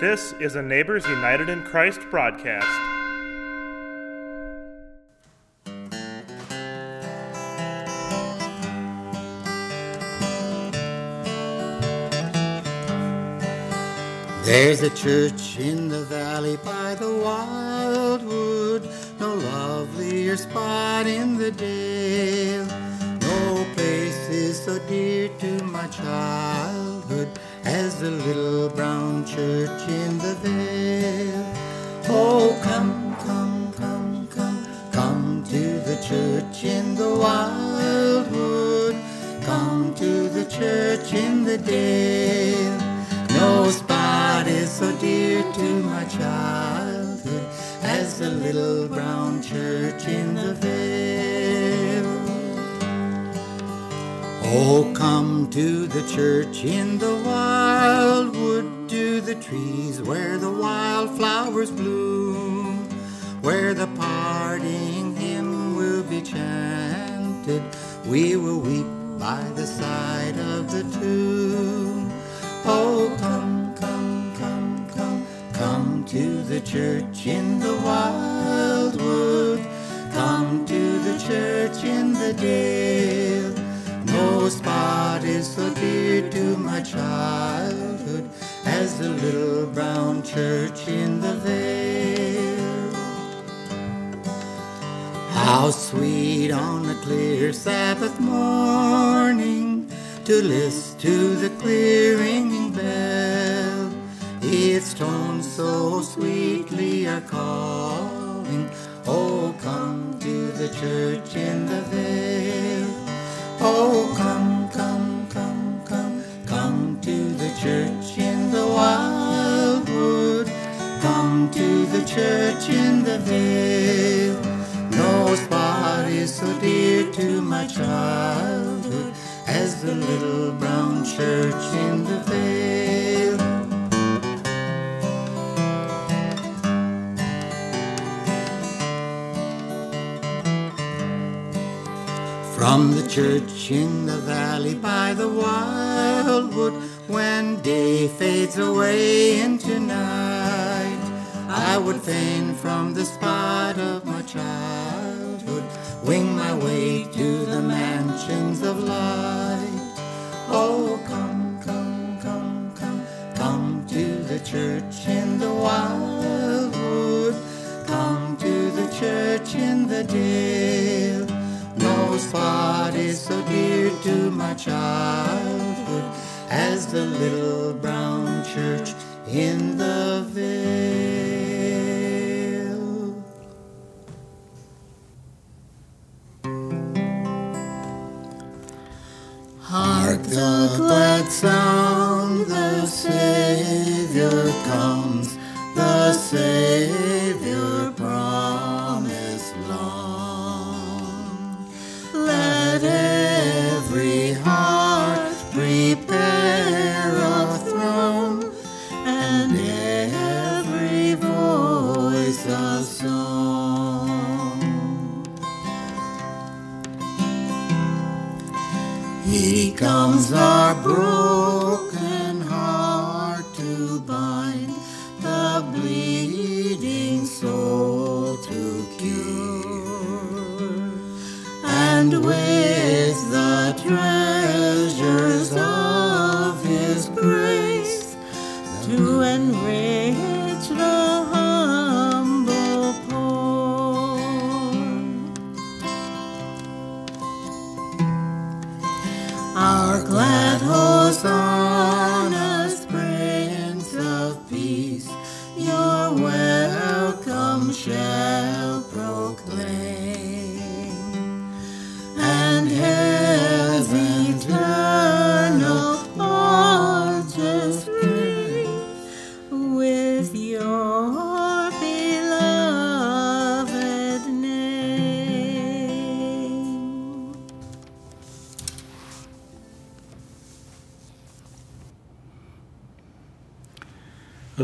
This is a Neighbors United in Christ broadcast. There's a church in the valley by the wildwood, no lovelier spot in the dale. No place is so dear to my childhood the little brown church in the vale. Oh, come, come, come, come, come to the church in the wildwood. Come to the church in the dale. No spot is so dear to my childhood as the little brown church in the vale. Oh, come to the church in the wildwood, to the trees where the wildflowers bloom, where the parting hymn will be chanted. We will weep by the side of the tomb. Oh, come, come, come, come, come to the church in the wildwood. Come to the church in the dale. So dear to my childhood as the little brown church in the vale. How sweet on a clear Sabbath morning to listen to the clear ringing bell. Its tones so sweetly are calling. Oh, come to the church in the vale. Oh, come, wildwood. Come to the church in the vale. No spot is so dear to my childhood as the little brown church in the vale. From the church in the valley by the wildwood, when day fades away into night, I would fain from the spot of my childhood wing my way to the mansions of light. Oh, come, come, come, come, come to the church in the wildwood, come to the church in the dale. No spot is so dear to my childhood as the little brown church in the vale. Hark the glad sound, the Savior comes, the Savior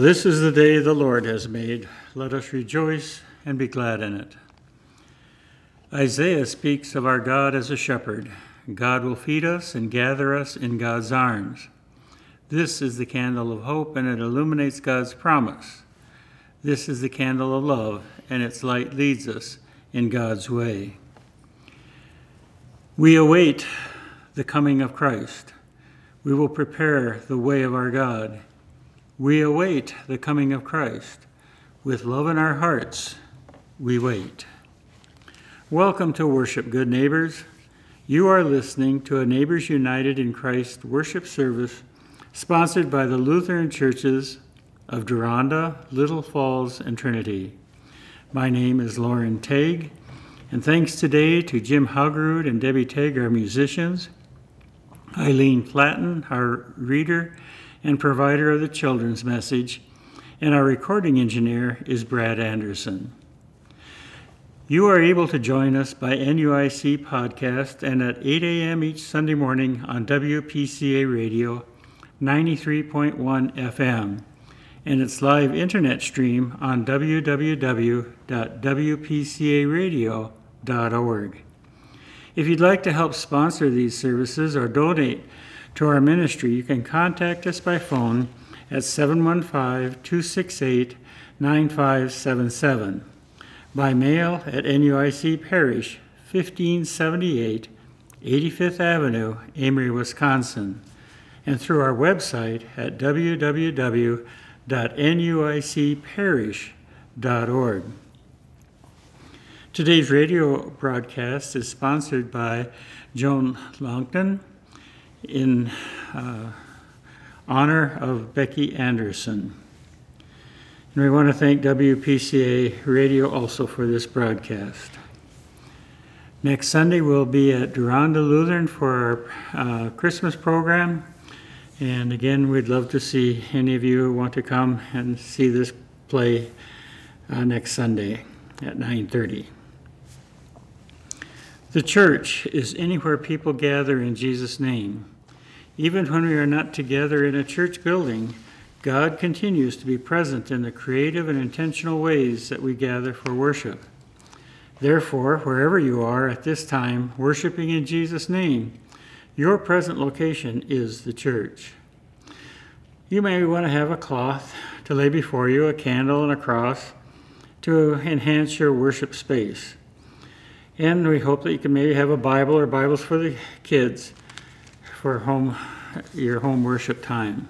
This is the day the Lord has made. Let us rejoice and be glad in it. Isaiah speaks of our God as a shepherd. God will feed us and gather us in God's arms. This is the candle of hope, and it illuminates God's promise. This is the candle of love, and its light leads us in God's way. We await the coming of Christ. We will prepare the way of our God. We await the coming of Christ. With love in our hearts, we wait. Welcome to Worship, good neighbors. You are listening to a Neighbors United in Christ worship service sponsored by the Lutheran churches of Deronda, Little Falls, and Trinity. My name is Loren Teig, and thanks today to Jim Haugerud and Debbie Teig, our musicians, Eileen Flatten, our reader and provider of the children's message, and our recording engineer is Brad Anderson. You are able to join us by NUIC podcast and at 8 a.m. each Sunday morning on WPCA Radio 93.1 FM and its live internet stream on www.wpcaradio.org. If you'd like to help sponsor these services or donate to our ministry, you can contact us by phone at 715 268 9577 by mail at NUIC Parish, 1578 85th Avenue, Amery, Wisconsin, and through our website at www.nuicparish.org. Today's radio broadcast is sponsored by Joan Longton in uh, honor of Becky Anderson. And we want to thank WPCA Radio also for this broadcast. Next Sunday, we'll be at Deronda Lutheran for our uh, Christmas program. And again, we'd love to see any of you who want to come and see this play uh, next Sunday at 9:30. The church is anywhere people gather in Jesus' name. Even when we are not together in a church building, God continues to be present in the creative and intentional ways that we gather for worship. Therefore, wherever you are at this time, worshiping in Jesus' name, your present location is the church. You may want to have a cloth to lay before you, a candle, and a cross to enhance your worship space. And we hope that you can maybe have a Bible or Bibles for the kids for home, your home worship time.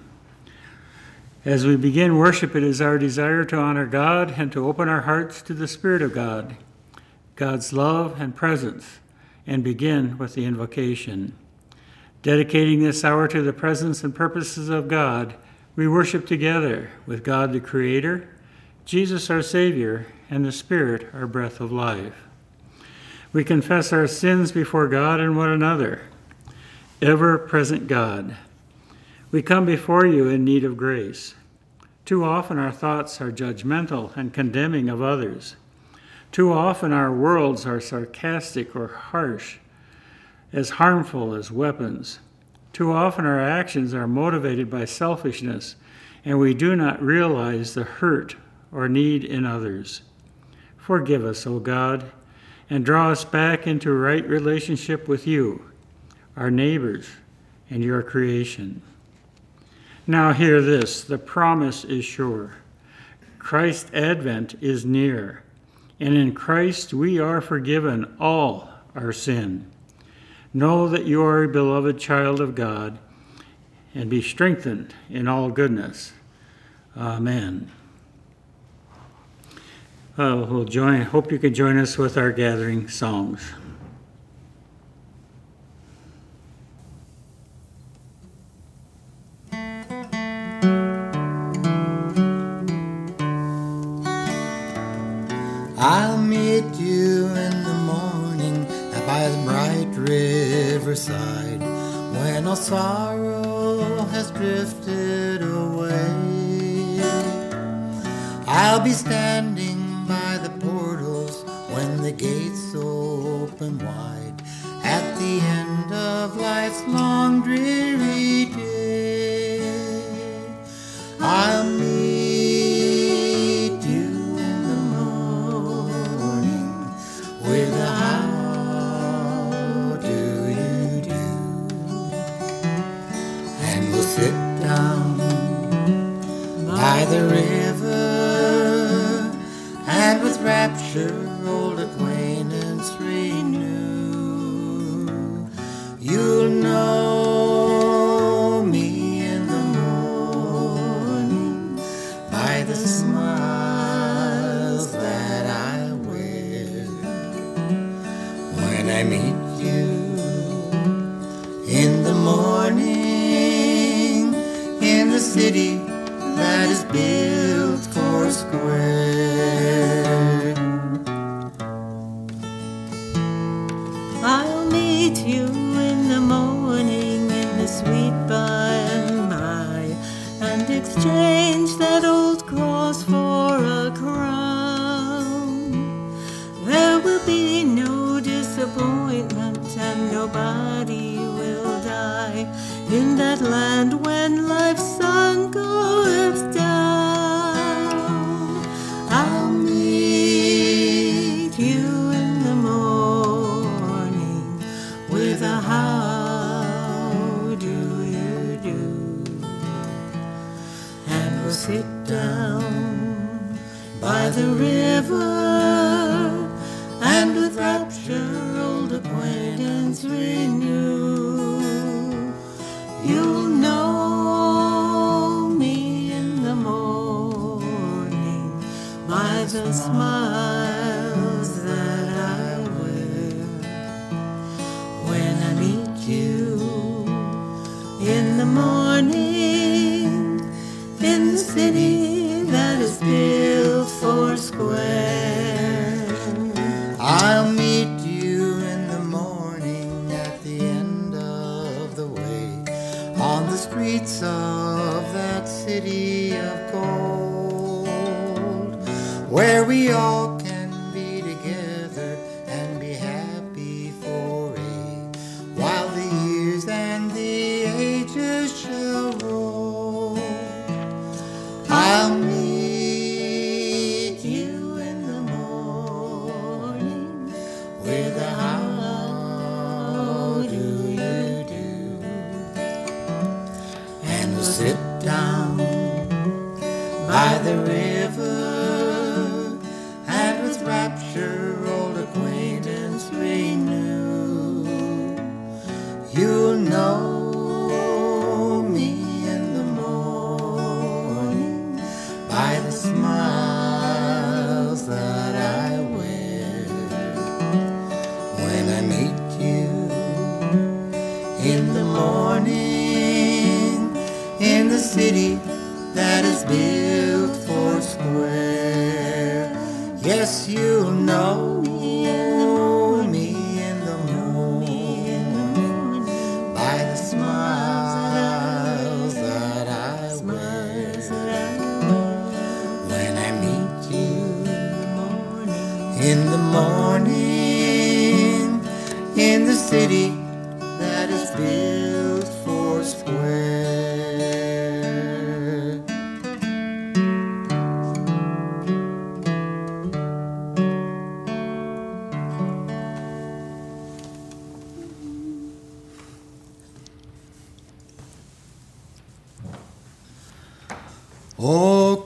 As we begin worship, it is our desire to honor God and to open our hearts to the Spirit of God, God's love and presence, and begin with the invocation. Dedicating this hour to the presence and purposes of God, we worship together with God the Creator, Jesus our Savior, and the Spirit our breath of life. We confess our sins before God and one another. Ever present God, we come before you in need of grace. Too often our thoughts are judgmental and condemning of others. Too often our worlds are sarcastic or harsh, as harmful as weapons. Too often our actions are motivated by selfishness, and we do not realize the hurt or need in others. Forgive us, O God, and draw us back into right relationship with you, our neighbors, and your creation. Now, hear this the promise is sure. Christ's advent is near, and in Christ we are forgiven all our sin. Know that you are a beloved child of God, and be strengthened in all goodness. Amen. Uh, we'll join. Hope you can join us with our gathering songs. the streets of that city of gold, where we all Oh.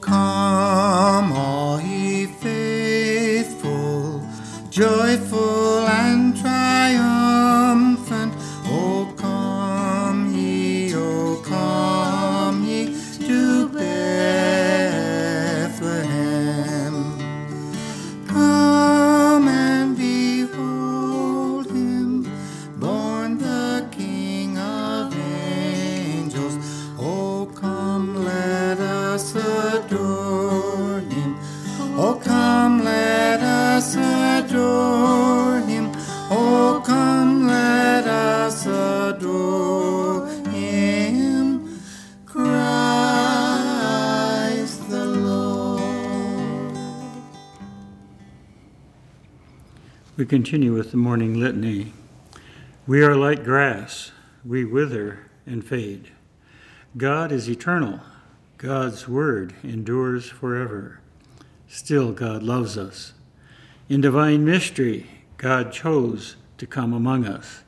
continue with the morning litany. We are like grass, we wither and fade. God is eternal, God's word endures forever. Still, God loves us. In divine mystery, God chose to come among us,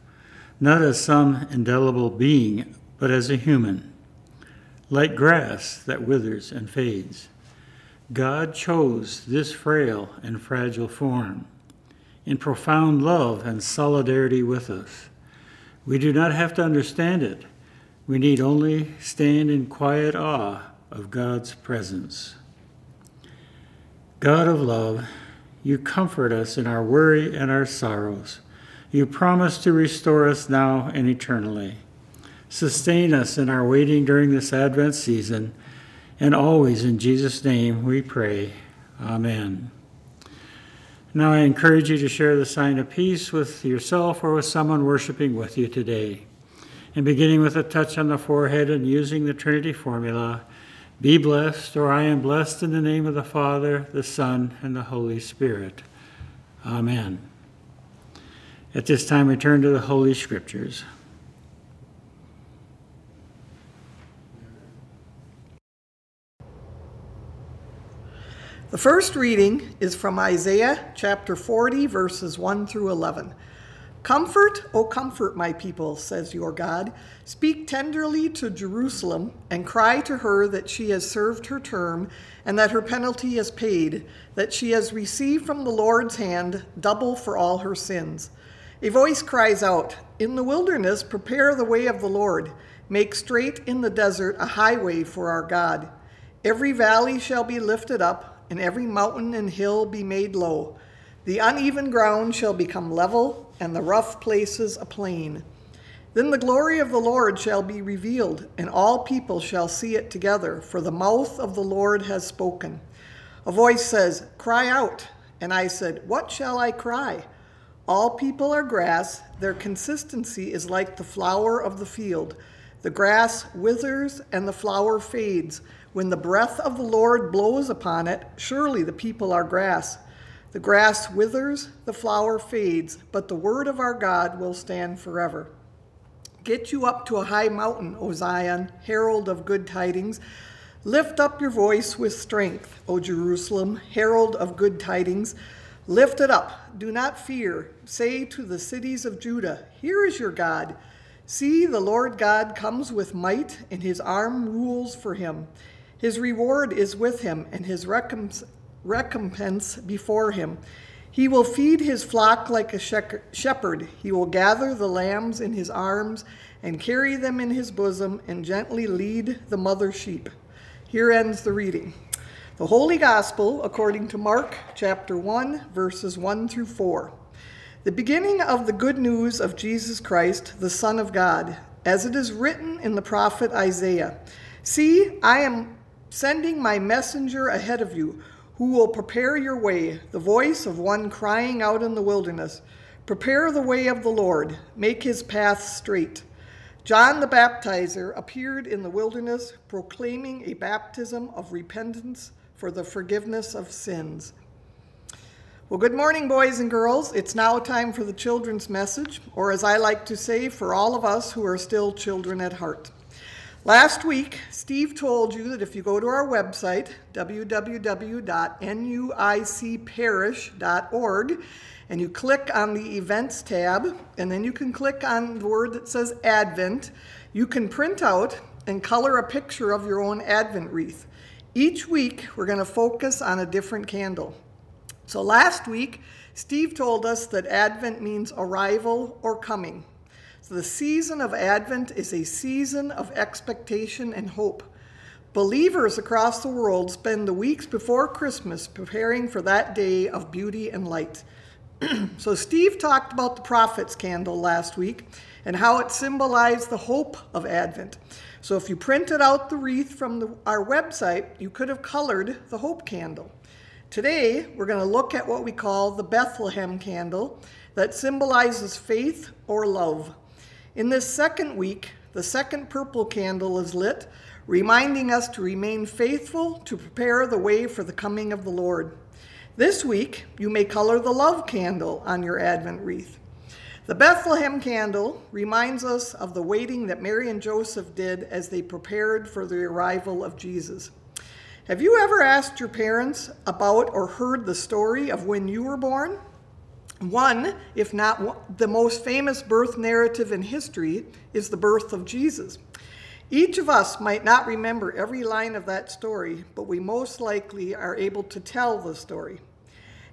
not as some indelible being, but as a human, like grass that withers and fades. God chose this frail and fragile form in profound love and solidarity with us. We do not have to understand it. We need only stand in quiet awe of God's presence. God of love, you comfort us in our worry and our sorrows. You promise to restore us now and eternally. Sustain us in our waiting during this Advent season, and always in Jesus' name we pray. Amen. Now I encourage you to share the sign of peace with yourself or with someone worshiping with you today. And beginning with a touch on the forehead and using the Trinity formula, be blessed, or I am blessed in the name of the Father, the Son, and the Holy Spirit. Amen. At this time, we turn to the Holy Scriptures. The first reading is from Isaiah chapter 40, verses 1 through 11. Comfort, O comfort my people, says your God. Speak tenderly to Jerusalem and cry to her that she has served her term and that her penalty is paid, that she has received from the Lord's hand double for all her sins. A voice cries out, In the wilderness, prepare the way of the Lord. Make straight in the desert a highway for our God. Every valley shall be lifted up and every mountain and hill be made low. The uneven ground shall become level, and the rough places a plain. Then the glory of the Lord shall be revealed, and all people shall see it together, for the mouth of the Lord has spoken. A voice says, Cry out. And I said, What shall I cry? All people are grass, their consistency is like the flower of the field. The grass withers and the flower fades when the breath of the Lord blows upon it, surely the people are grass. The grass withers, the flower fades, but the word of our God will stand forever. Get you up to a high mountain, O Zion, herald of good tidings. Lift up your voice with strength, O Jerusalem, herald of good tidings. Lift it up, do not fear. Say to the cities of Judah, Here is your God. See, the Lord God comes with might, and his arm rules for him. His reward is with him, and his recompense before him. He will feed his flock like a shepherd. He will gather the lambs in his arms and carry them in his bosom and gently lead the mother sheep. Here ends the reading. The Holy Gospel according to Mark chapter 1, verses 1 through 4. The beginning of the good news of Jesus Christ, the Son of God, as it is written in the prophet Isaiah See, I am sending my messenger ahead of you, who will prepare your way, the voice of one crying out in the wilderness. Prepare the way of the Lord, make his path straight. John the Baptizer appeared in the wilderness, proclaiming a baptism of repentance for the forgiveness of sins. Well, good morning, boys and girls. It's now time for the children's message, or as I like to say, for all of us who are still children at heart. Last week, Steve told you that if you go to our website, www.nuicparish.org, and you click on the events tab, and then you can click on the word that says Advent, you can print out and color a picture of your own Advent wreath. Each week, we're going to focus on a different candle. So last week, Steve told us that Advent means arrival or coming. The season of Advent is a season of expectation and hope. Believers across the world spend the weeks before Christmas preparing for that day of beauty and light. so, Steve talked about the prophet's candle last week and how it symbolized the hope of Advent. So, if you printed out the wreath from the, our website, you could have colored the hope candle. Today, we're going to look at what we call the Bethlehem candle that symbolizes faith or love. In this second week, the second purple candle is lit, reminding us to remain faithful to prepare the way for the coming of the Lord. This week, you may color the love candle on your Advent wreath. The Bethlehem candle reminds us of the waiting that Mary and Joseph did as they prepared for the arrival of Jesus. Have you ever asked your parents about or heard the story of when you were born? One, if not the most famous birth narrative in history, is the birth of Jesus. Each of us might not remember every line of that story, but we most likely are able to tell the story.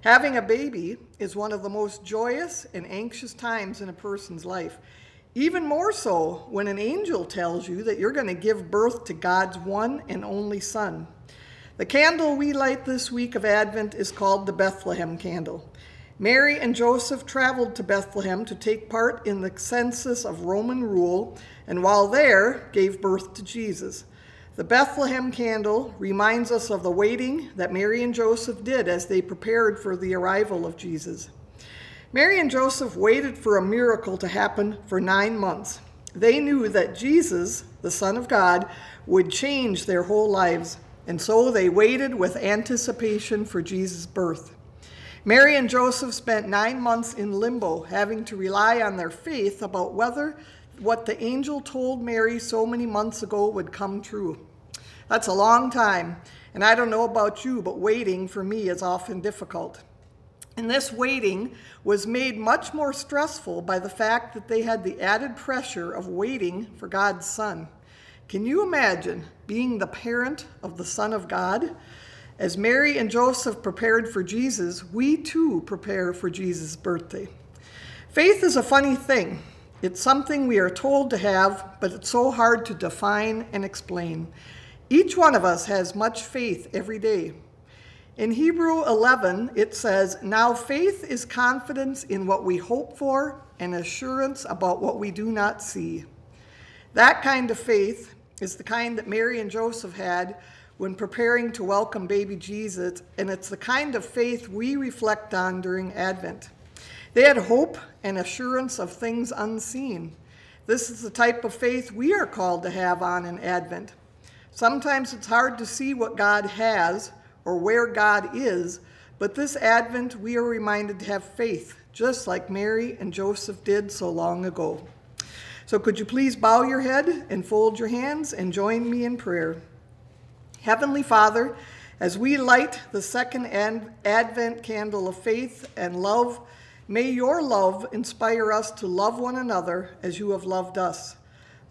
Having a baby is one of the most joyous and anxious times in a person's life. Even more so when an angel tells you that you're going to give birth to God's one and only Son. The candle we light this week of Advent is called the Bethlehem candle. Mary and Joseph traveled to Bethlehem to take part in the census of Roman rule, and while there, gave birth to Jesus. The Bethlehem candle reminds us of the waiting that Mary and Joseph did as they prepared for the arrival of Jesus. Mary and Joseph waited for a miracle to happen for nine months. They knew that Jesus, the Son of God, would change their whole lives, and so they waited with anticipation for Jesus' birth. Mary and Joseph spent nine months in limbo, having to rely on their faith about whether what the angel told Mary so many months ago would come true. That's a long time, and I don't know about you, but waiting for me is often difficult. And this waiting was made much more stressful by the fact that they had the added pressure of waiting for God's Son. Can you imagine being the parent of the Son of God? As Mary and Joseph prepared for Jesus, we too prepare for Jesus' birthday. Faith is a funny thing. It's something we are told to have, but it's so hard to define and explain. Each one of us has much faith every day. In Hebrew 11, it says, Now faith is confidence in what we hope for and assurance about what we do not see. That kind of faith is the kind that Mary and Joseph had when preparing to welcome baby Jesus, and it's the kind of faith we reflect on during Advent. They had hope and assurance of things unseen. This is the type of faith we are called to have on in Advent. Sometimes it's hard to see what God has or where God is, but this Advent we are reminded to have faith, just like Mary and Joseph did so long ago. So, could you please bow your head and fold your hands and join me in prayer? Heavenly Father, as we light the second Advent candle of faith and love, may your love inspire us to love one another as you have loved us.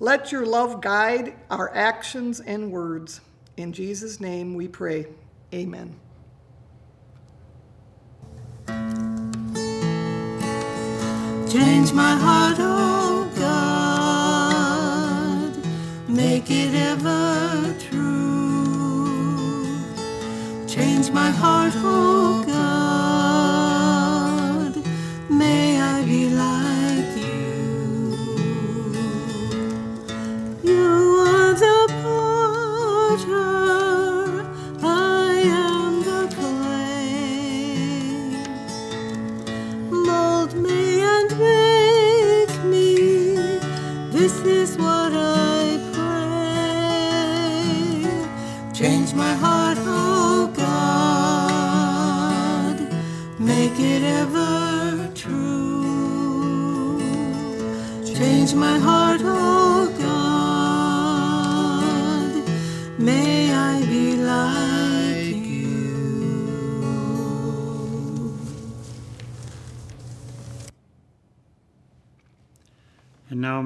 Let your love guide our actions and words. In Jesus' name we pray. Amen. Change my heart, oh God, make it ever true my heart, oh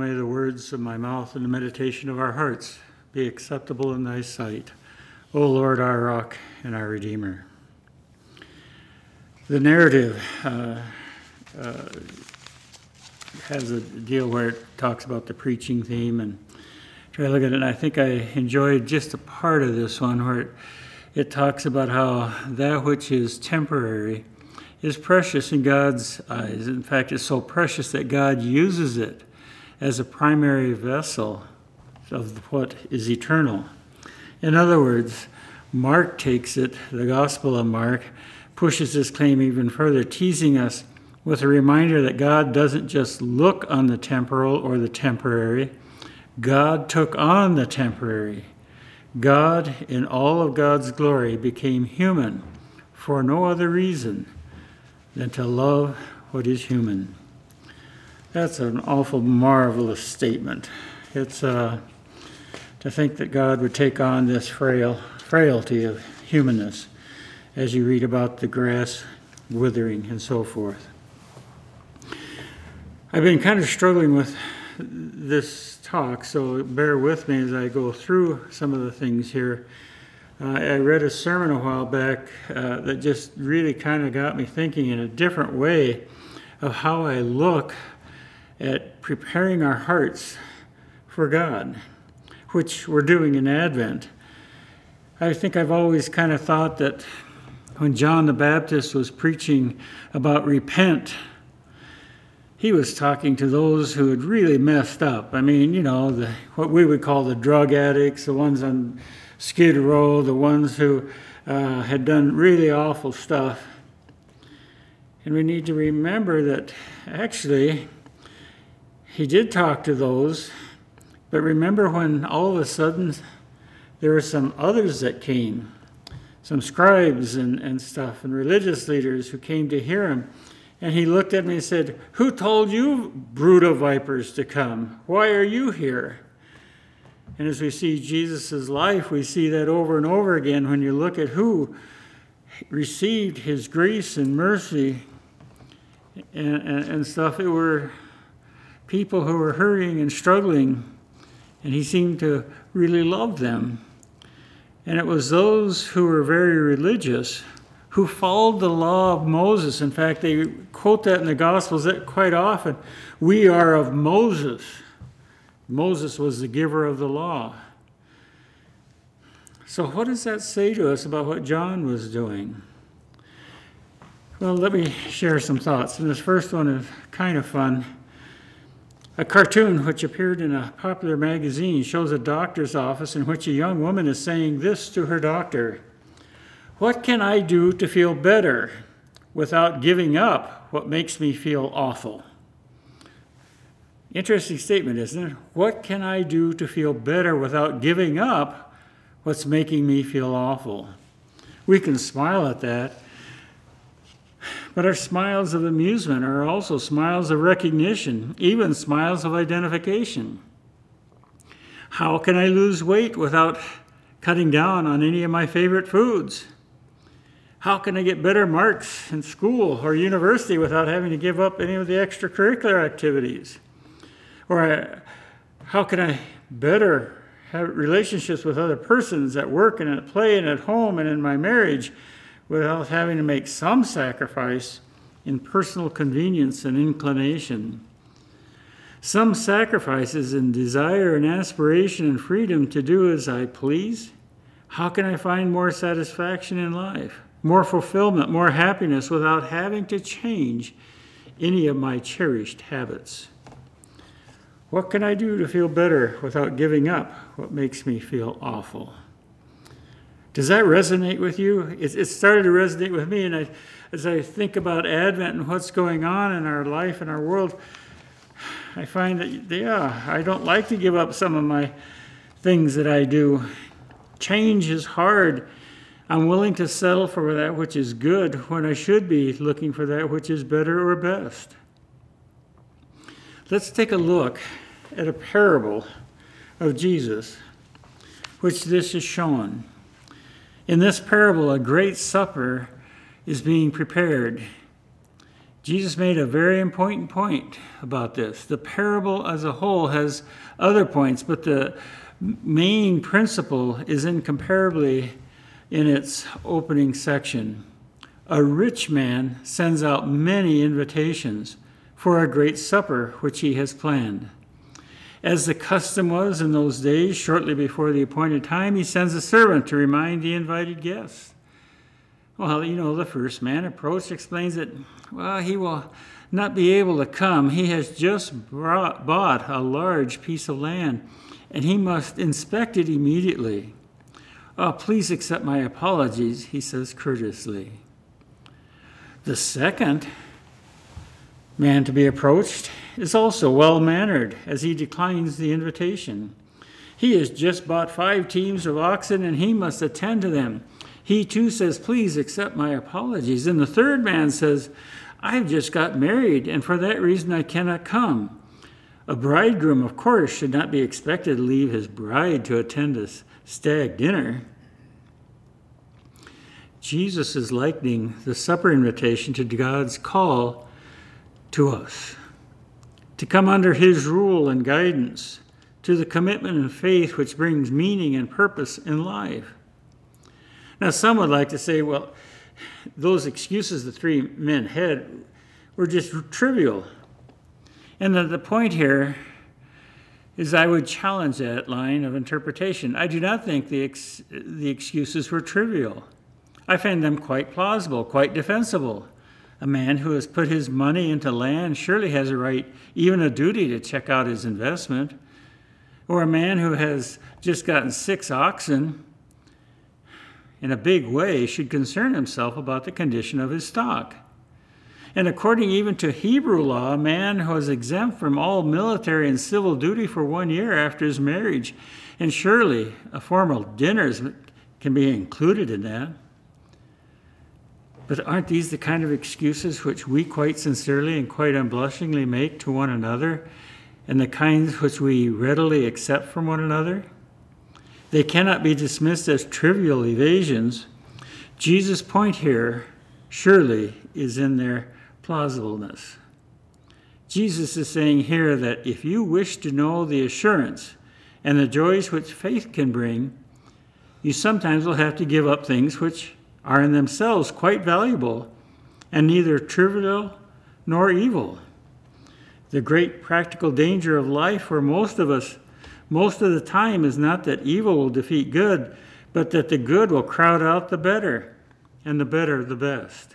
may the words of my mouth and the meditation of our hearts be acceptable in thy sight, O Lord, our rock and our redeemer. The narrative uh, uh, has a deal where it talks about the preaching theme and try to look at it. And I think I enjoyed just a part of this one where it, it talks about how that which is temporary is precious in God's eyes. In fact, it's so precious that God uses it as a primary vessel of what is eternal. In other words, Mark takes it, the Gospel of Mark, pushes this claim even further, teasing us with a reminder that God doesn't just look on the temporal or the temporary, God took on the temporary. God, in all of God's glory, became human for no other reason than to love what is human. That's an awful marvelous statement. It's uh, to think that God would take on this frail frailty of humanness as you read about the grass withering and so forth. I've been kind of struggling with this talk, so bear with me as I go through some of the things here. Uh, I read a sermon a while back uh, that just really kind of got me thinking in a different way of how I look at preparing our hearts for God, which we're doing in Advent. I think I've always kind of thought that when John the Baptist was preaching about repent, he was talking to those who had really messed up. I mean, you know, the, what we would call the drug addicts, the ones on Skid Row, the ones who uh, had done really awful stuff. And we need to remember that actually he did talk to those, but remember when all of a sudden there were some others that came, some scribes and, and stuff, and religious leaders who came to hear him. And he looked at me and said, Who told you, brood of vipers, to come? Why are you here? And as we see Jesus' life, we see that over and over again when you look at who received his grace and mercy and, and, and stuff. It were people who were hurting and struggling, and he seemed to really love them. And it was those who were very religious who followed the law of Moses. In fact, they quote that in the Gospels quite often. We are of Moses. Moses was the giver of the law. So, what does that say to us about what John was doing? Well, let me share some thoughts. And this first one is kind of fun. A cartoon which appeared in a popular magazine shows a doctor's office in which a young woman is saying this to her doctor what can I do to feel better without giving up what makes me feel awful? Interesting statement, isn't it? What can I do to feel better without giving up what's making me feel awful? We can smile at that, but our smiles of amusement are also smiles of recognition, even smiles of identification. How can I lose weight without cutting down on any of my favorite foods? how can I get better marks in school or university without having to give up any of the extracurricular activities? Or uh, how can I better have relationships with other persons at work and at play and at home and in my marriage without having to make some sacrifice in personal convenience and inclination? Some sacrifices in desire and aspiration and freedom to do as I please? How can I find more satisfaction in life? more fulfillment, more happiness without having to change any of my cherished habits. What can I do to feel better without giving up what makes me feel awful? Does that resonate with you? It, it started to resonate with me, and I, as I think about Advent and what's going on in our life and our world, I find that, yeah, I don't like to give up some of my things that I do. Change is hard I'm willing to settle for that which is good when I should be looking for that which is better or best. Let's take a look at a parable of Jesus, which this is shown. In this parable, a great supper is being prepared. Jesus made a very important point about this. The parable as a whole has other points, but the main principle is incomparably in its opening section. A rich man sends out many invitations for a great supper which he has planned. As the custom was in those days, shortly before the appointed time, he sends a servant to remind the invited guests. Well, you know, the first man approached, explains that, well, he will not be able to come. He has just brought, bought a large piece of land, and he must inspect it immediately. Oh, please accept my apologies, he says courteously. The second man to be approached is also well mannered as he declines the invitation. He has just bought five teams of oxen and he must attend to them. He too says, Please accept my apologies. And the third man says, I've just got married, and for that reason I cannot come. A bridegroom, of course, should not be expected to leave his bride to attend a stag dinner. Jesus is likening the supper invitation to God's call to us to come under His rule and guidance, to the commitment and faith which brings meaning and purpose in life. Now, some would like to say, well, those excuses the three men had were just trivial. And the, the point here is I would challenge that line of interpretation. I do not think the, ex- the excuses were trivial. I find them quite plausible, quite defensible. A man who has put his money into land surely has a right, even a duty, to check out his investment. Or a man who has just gotten six oxen in a big way should concern himself about the condition of his stock. And according even to Hebrew law, a man was exempt from all military and civil duty for one year after his marriage. And surely a formal dinner can be included in that. But aren't these the kind of excuses which we quite sincerely and quite unblushingly make to one another, and the kinds which we readily accept from one another? They cannot be dismissed as trivial evasions. Jesus' point here, surely, is in their plausibleness. Jesus is saying here that if you wish to know the assurance and the joys which faith can bring, you sometimes will have to give up things which are in themselves quite valuable and neither trivial nor evil. The great practical danger of life for most of us, most of the time, is not that evil will defeat good, but that the good will crowd out the better, and the better the best.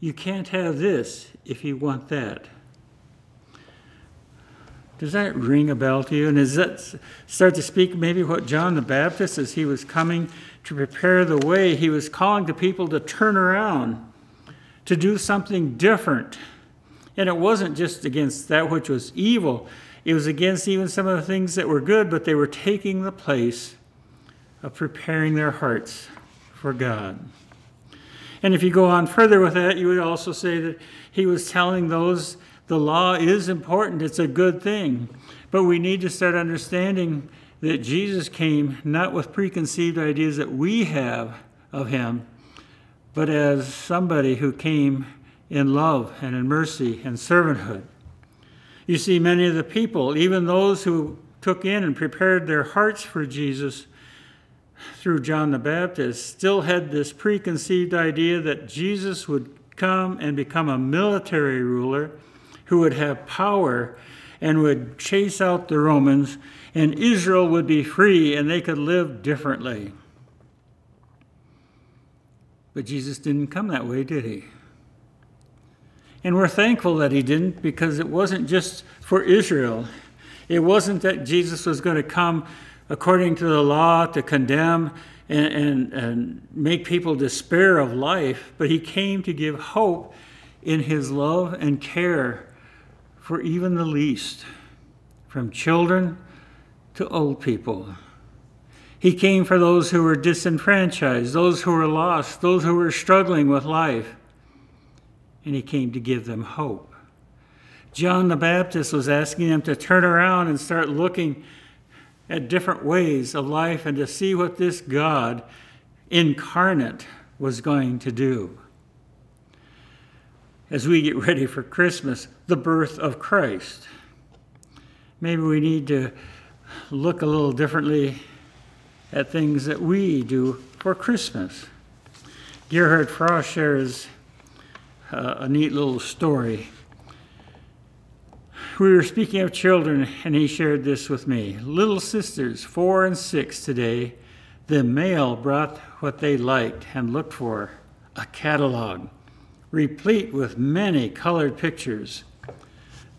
You can't have this if you want that. Does that ring a bell to you? And does that start to speak maybe what John the Baptist, as he was coming to prepare the way, he was calling to people to turn around, to do something different. And it wasn't just against that which was evil, it was against even some of the things that were good, but they were taking the place of preparing their hearts for God. And if you go on further with that, you would also say that he was telling those the law is important, it's a good thing. But we need to start understanding that Jesus came not with preconceived ideas that we have of him, but as somebody who came in love and in mercy and servanthood. You see, many of the people, even those who took in and prepared their hearts for Jesus, through John the Baptist still had this preconceived idea that Jesus would come and become a military ruler who would have power and would chase out the Romans, and Israel would be free and they could live differently. But Jesus didn't come that way, did he? And we're thankful that he didn't because it wasn't just for Israel. It wasn't that Jesus was going to come according to the law to condemn and, and, and make people despair of life, but he came to give hope in his love and care for even the least, from children to old people. He came for those who were disenfranchised, those who were lost, those who were struggling with life, and he came to give them hope. John the Baptist was asking them to turn around and start looking at different ways of life and to see what this God incarnate was going to do. As we get ready for Christmas, the birth of Christ, maybe we need to look a little differently at things that we do for Christmas. Gerhard Frost shares uh, a neat little story we were speaking of children, and he shared this with me. Little sisters, four and six today, the mail brought what they liked and looked for a catalog, replete with many colored pictures.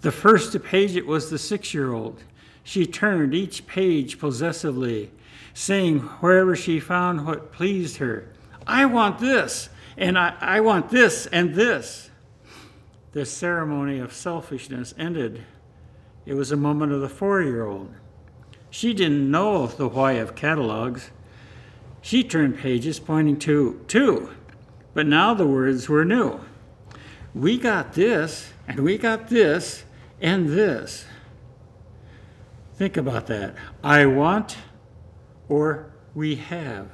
The first to page it was the six year old. She turned each page possessively, saying wherever she found what pleased her, I want this, and I, I want this and this. The ceremony of selfishness ended. It was a moment of the four year old. She didn't know the why of catalogs. She turned pages pointing to two, but now the words were new. We got this, and we got this, and this. Think about that. I want, or we have.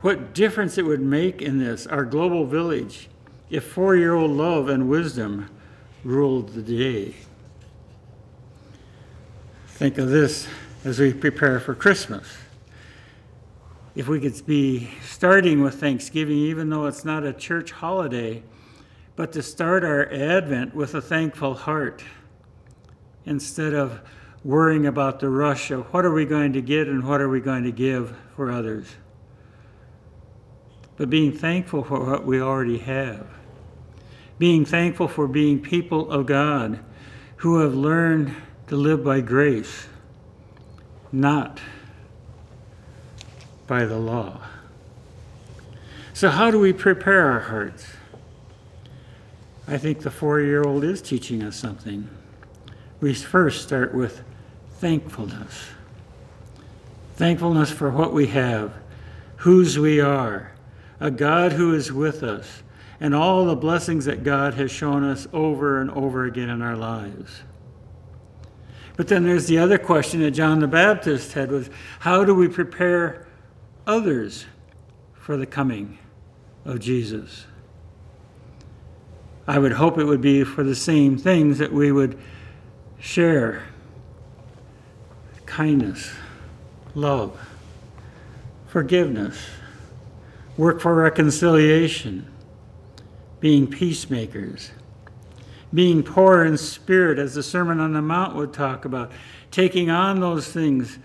What difference it would make in this, our global village, if four year old love and wisdom ruled the day. Think of this as we prepare for Christmas. If we could be starting with Thanksgiving, even though it's not a church holiday, but to start our Advent with a thankful heart instead of worrying about the rush of what are we going to get and what are we going to give for others. But being thankful for what we already have. Being thankful for being people of God who have learned to live by grace, not by the law. So, how do we prepare our hearts? I think the four year old is teaching us something. We first start with thankfulness. Thankfulness for what we have, whose we are, a God who is with us, and all the blessings that God has shown us over and over again in our lives. But then there's the other question that John the Baptist had was how do we prepare others for the coming of Jesus? I would hope it would be for the same things that we would share kindness, love, forgiveness, work for reconciliation, being peacemakers, being poor in spirit, as the Sermon on the Mount would talk about, taking on those things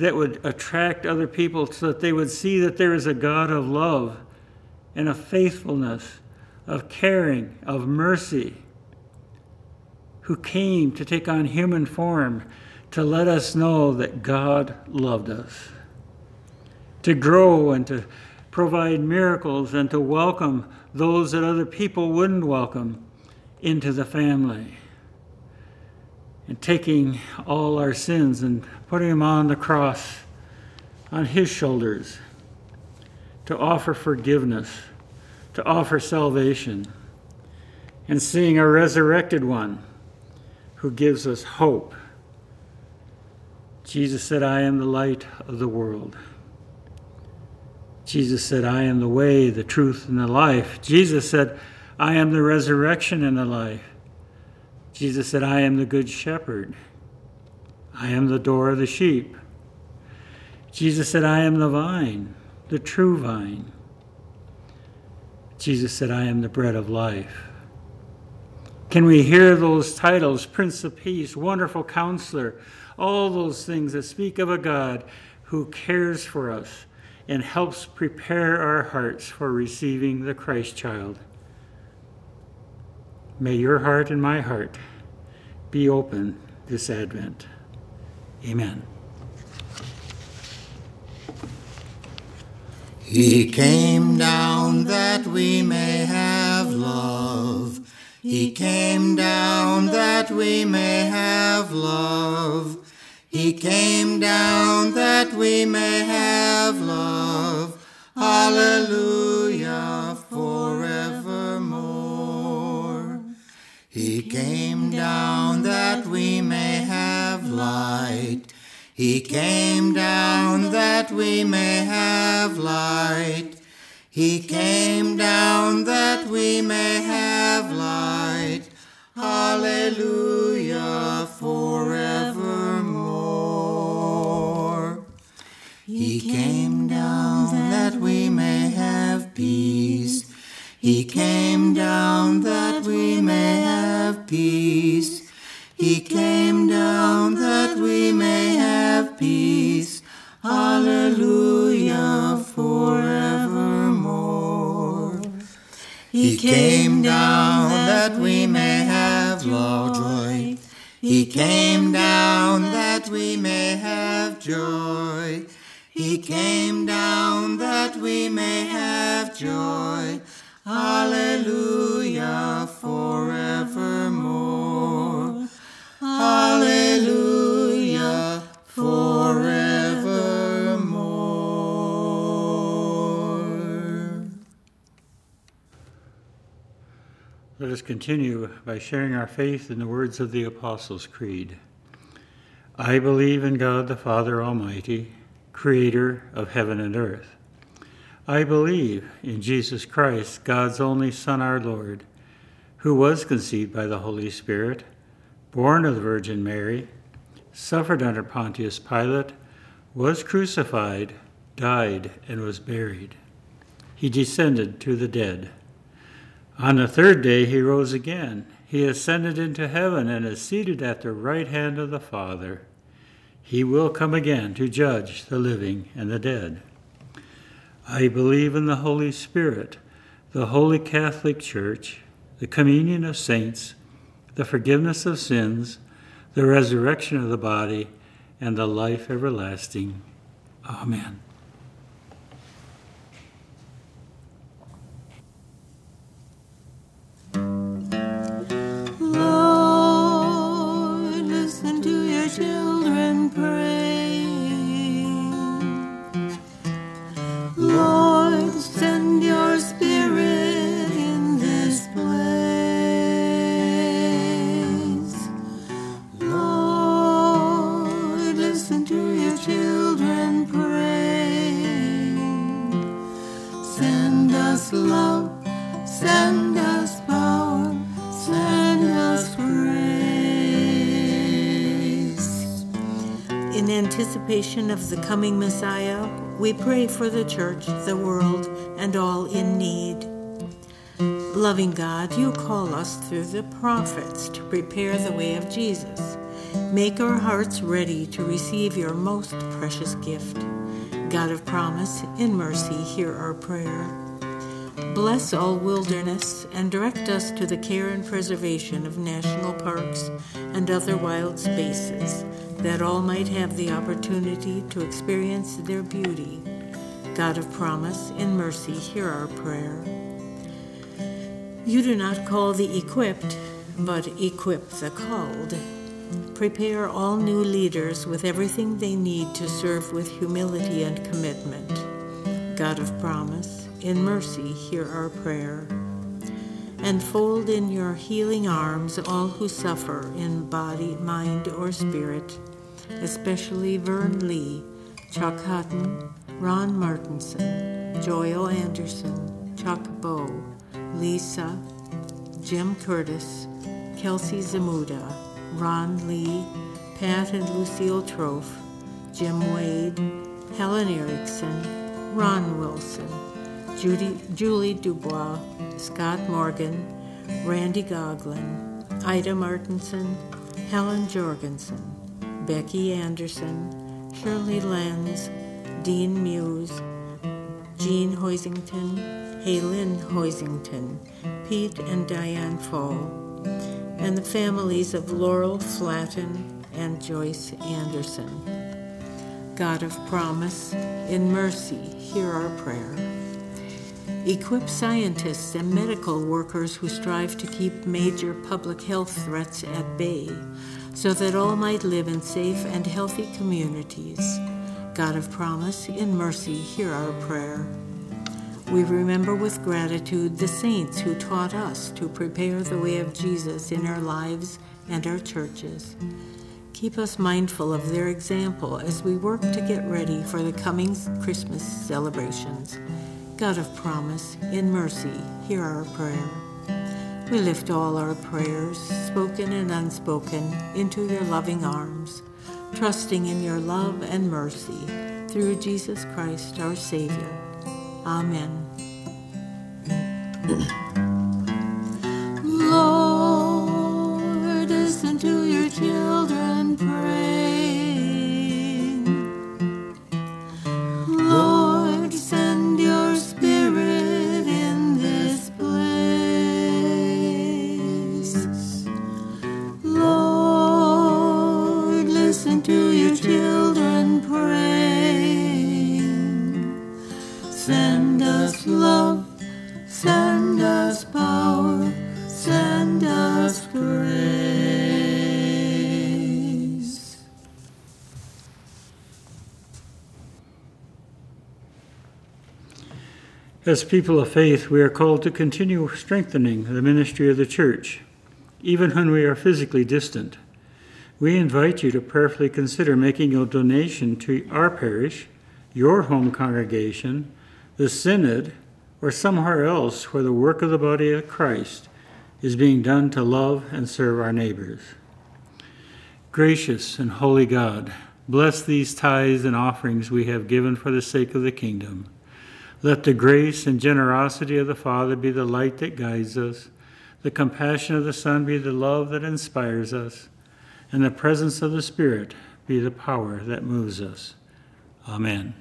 that would attract other people so that they would see that there is a God of love and of faithfulness, of caring, of mercy, who came to take on human form to let us know that God loved us, to grow and to provide miracles and to welcome those that other people wouldn't welcome into the family. And taking all our sins and putting them on the cross on his shoulders to offer forgiveness, to offer salvation, and seeing a resurrected one who gives us hope Jesus said, I am the light of the world. Jesus said, I am the way, the truth, and the life. Jesus said, I am the resurrection and the life. Jesus said, I am the good shepherd. I am the door of the sheep. Jesus said, I am the vine, the true vine. Jesus said, I am the bread of life. Can we hear those titles, Prince of Peace, Wonderful Counselor, all those things that speak of a God who cares for us and helps prepare our hearts for receiving the Christ child. May your heart and my heart be open this Advent. Amen. He came down that we may have love. He came down that we may have love. He came down that we may have love. Hallelujah came down that we may have light. He came down that we may have light. He came down that we may have light. Hallelujah forevermore. He came down that we may have peace. He came down that we may have peace. He came down that we may have peace. Hallelujah forevermore. He came down that we may have joy. He came down that we may have joy. He came down that we may have joy. Hallelujah forevermore. Hallelujah forevermore. Let us continue by sharing our faith in the words of the Apostles' Creed. I believe in God the Father Almighty, creator of heaven and earth. I believe in Jesus Christ, God's only Son, our Lord, who was conceived by the Holy Spirit, born of the Virgin Mary, suffered under Pontius Pilate, was crucified, died, and was buried. He descended to the dead. On the third day he rose again. He ascended into heaven and is seated at the right hand of the Father. He will come again to judge the living and the dead. I believe in the Holy Spirit, the Holy Catholic Church, the communion of saints, the forgiveness of sins, the resurrection of the body, and the life everlasting. Amen. Lord, listen to your children pray. Your In anticipation of the coming Messiah, we pray for the church, the world, and all in need. Loving God, you call us through the prophets to prepare the way of Jesus. Make our hearts ready to receive your most precious gift. God of promise, in mercy, hear our prayer. Bless all wilderness and direct us to the care and preservation of national parks and other wild spaces, that all might have the opportunity to experience their beauty. God of promise, in mercy, hear our prayer. You do not call the equipped, but equip the called. Prepare all new leaders with everything they need to serve with humility and commitment. God of promise, in mercy, hear our prayer. And fold in your healing arms all who suffer in body, mind, or spirit, especially Vern Lee, Chuck Hutton, Ron Martinson, Joyle Anderson, Chuck Bow, Lisa, Jim Curtis, Kelsey Zamuda, Ron Lee, Pat and Lucille Trofe, Jim Wade, Helen Erickson, Ron Wilson, Judy, Julie Dubois, Scott Morgan, Randy Goglin, Ida Martinson, Helen Jorgensen, Becky Anderson, Shirley Lenz, Dean Muse, Jean Hoisington, Haylin Hoisington, Pete and Diane Fall, and the families of Laurel Flatten and Joyce Anderson. God of promise, in mercy, hear our prayer. Equip scientists and medical workers who strive to keep major public health threats at bay so that all might live in safe and healthy communities. God of promise, in mercy, hear our prayer. We remember with gratitude the saints who taught us to prepare the way of Jesus in our lives and our churches. Keep us mindful of their example as we work to get ready for the coming Christmas celebrations. God of promise, in mercy, hear our prayer. We lift all our prayers, spoken and unspoken, into your loving arms, trusting in your love and mercy through Jesus Christ our Savior. Amen. Lord, listen to your children praying. Us love, send us power, send us grace. As people of faith, we are called to continue strengthening the ministry of the church, even when we are physically distant. We invite you to prayerfully consider making a donation to our parish, your home congregation, the synod, or somewhere else where the work of the body of Christ is being done to love and serve our neighbors. Gracious and holy God, bless these tithes and offerings we have given for the sake of the kingdom. Let the grace and generosity of the Father be the light that guides us, the compassion of the Son be the love that inspires us, and the presence of the Spirit be the power that moves us. Amen.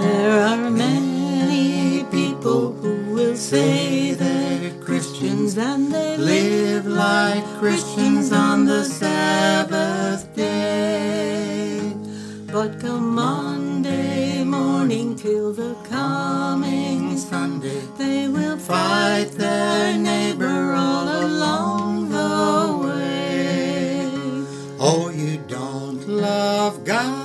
There are many people who will say they're Christians and they live like Christians on the Sabbath day. But come Monday morning till the coming Sunday, they will fight their neighbor all along the way. Oh, you don't love God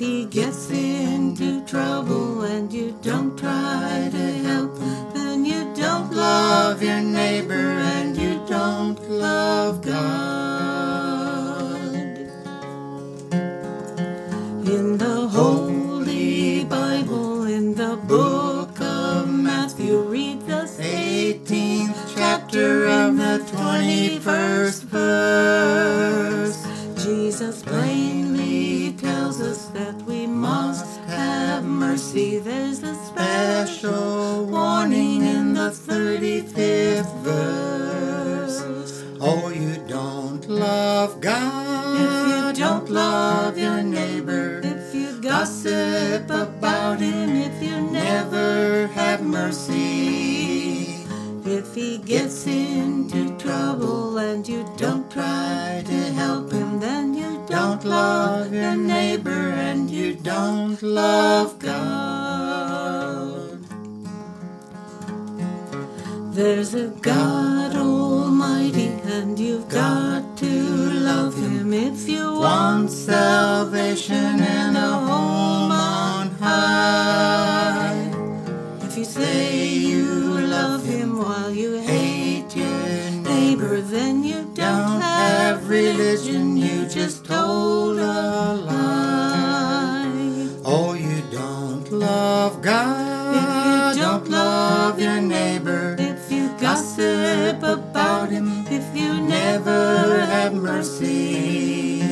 he gets into trouble and you don't try to help then you don't love your neighbor and you don't love God. In the Holy Bible, in the book of Matthew, read the 18th chapter of the 21st verse. Jesus plainly must have mercy. There's a special warning in the 35th verse. Oh, you don't love God if you don't love your neighbor. If you gossip about him, if you never have mercy. If he gets into trouble and you don't try to help him, then you don't love your neighbor and you don't love God. There's a God Almighty, and you've got to love Him if you want salvation and a home on high. If you say you love Him while you hate your neighbor, then you don't have religion, just told a lie. Oh, you don't love God if you don't love your neighbor. If you gossip about him, if you never have mercy.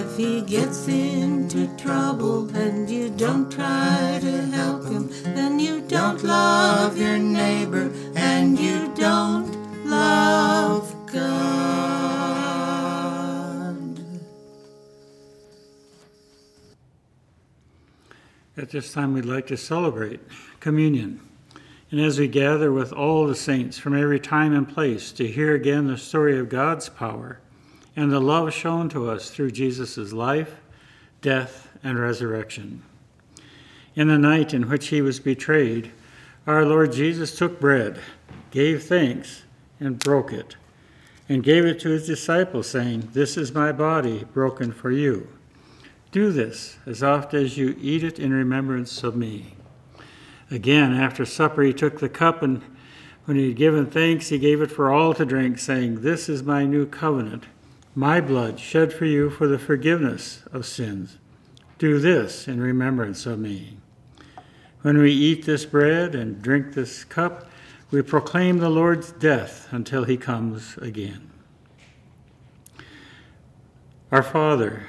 If he gets into trouble and you don't try to help him, then you don't love your neighbor and you don't love God. At this time, we'd like to celebrate communion. And as we gather with all the saints from every time and place to hear again the story of God's power and the love shown to us through Jesus' life, death, and resurrection. In the night in which he was betrayed, our Lord Jesus took bread, gave thanks, and broke it, and gave it to his disciples, saying, This is my body broken for you. Do this as oft as you eat it in remembrance of me. Again, after supper, he took the cup, and when he had given thanks, he gave it for all to drink, saying, This is my new covenant, my blood shed for you for the forgiveness of sins. Do this in remembrance of me. When we eat this bread and drink this cup, we proclaim the Lord's death until he comes again. Our Father,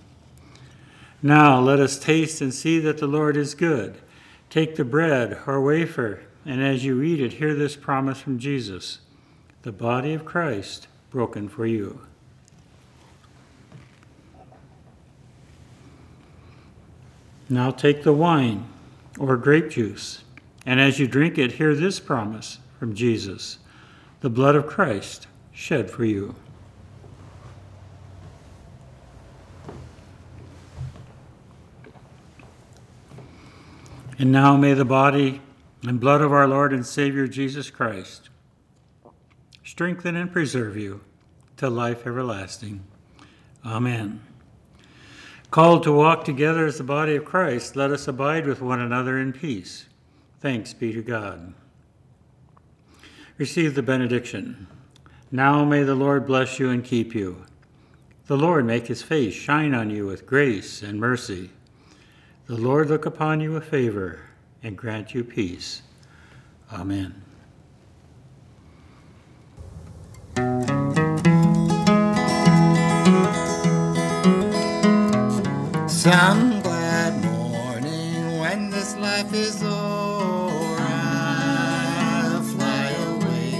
Now let us taste and see that the Lord is good. Take the bread or wafer, and as you eat it, hear this promise from Jesus the body of Christ broken for you. Now take the wine or grape juice, and as you drink it, hear this promise from Jesus the blood of Christ shed for you. And now may the body and blood of our Lord and Savior Jesus Christ strengthen and preserve you to life everlasting. Amen. Called to walk together as the body of Christ, let us abide with one another in peace. Thanks be to God. Receive the benediction. Now may the Lord bless you and keep you. The Lord make his face shine on you with grace and mercy. The Lord look upon you with favor and grant you peace. Amen. Some glad morning when this life is o'er, I'll fly away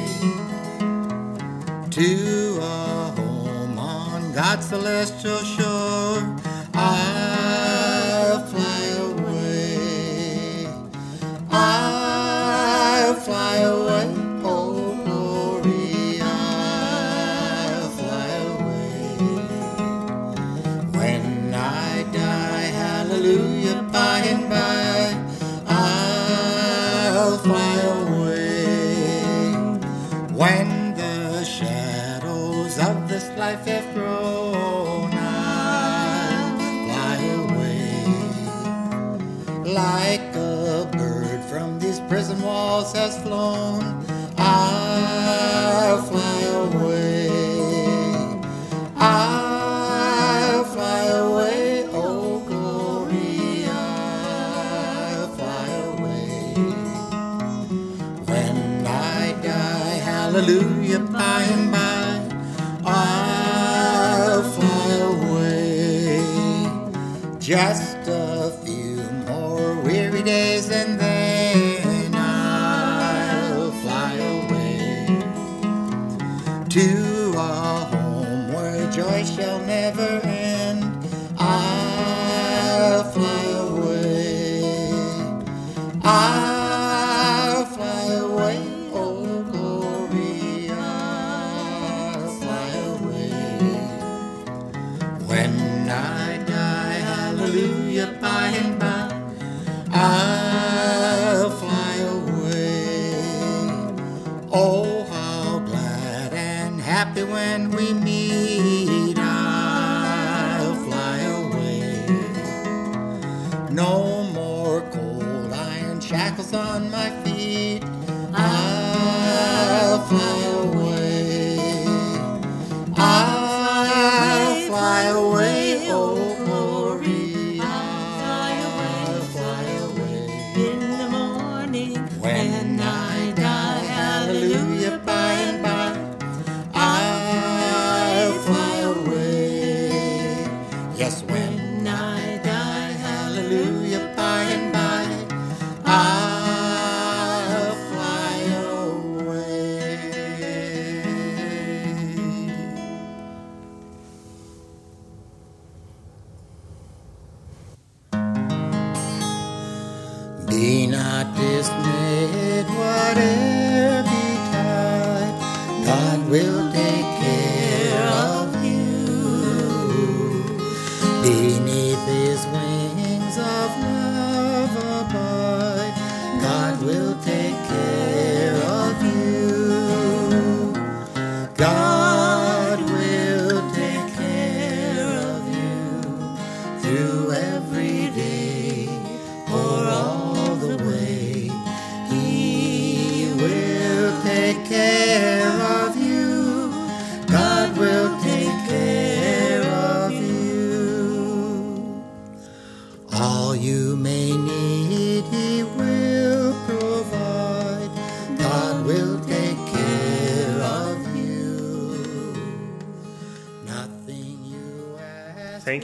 to a home on God's celestial shore. Has flown, I'll fly away. I'll fly away, oh glory, I'll fly away. When I die, hallelujah, by and by, I'll fly away. Just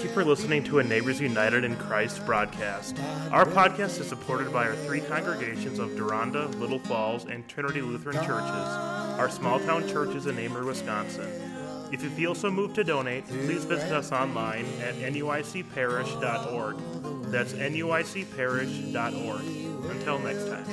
you for listening to a Neighbors United in Christ broadcast. Our podcast is supported by our three congregations of Deronda, Little Falls, and Trinity Lutheran Churches, our small town churches in Amery, Wisconsin. If you feel so moved to donate, please visit us online at nuicparish.org. That's nuicparish.org. Until next time.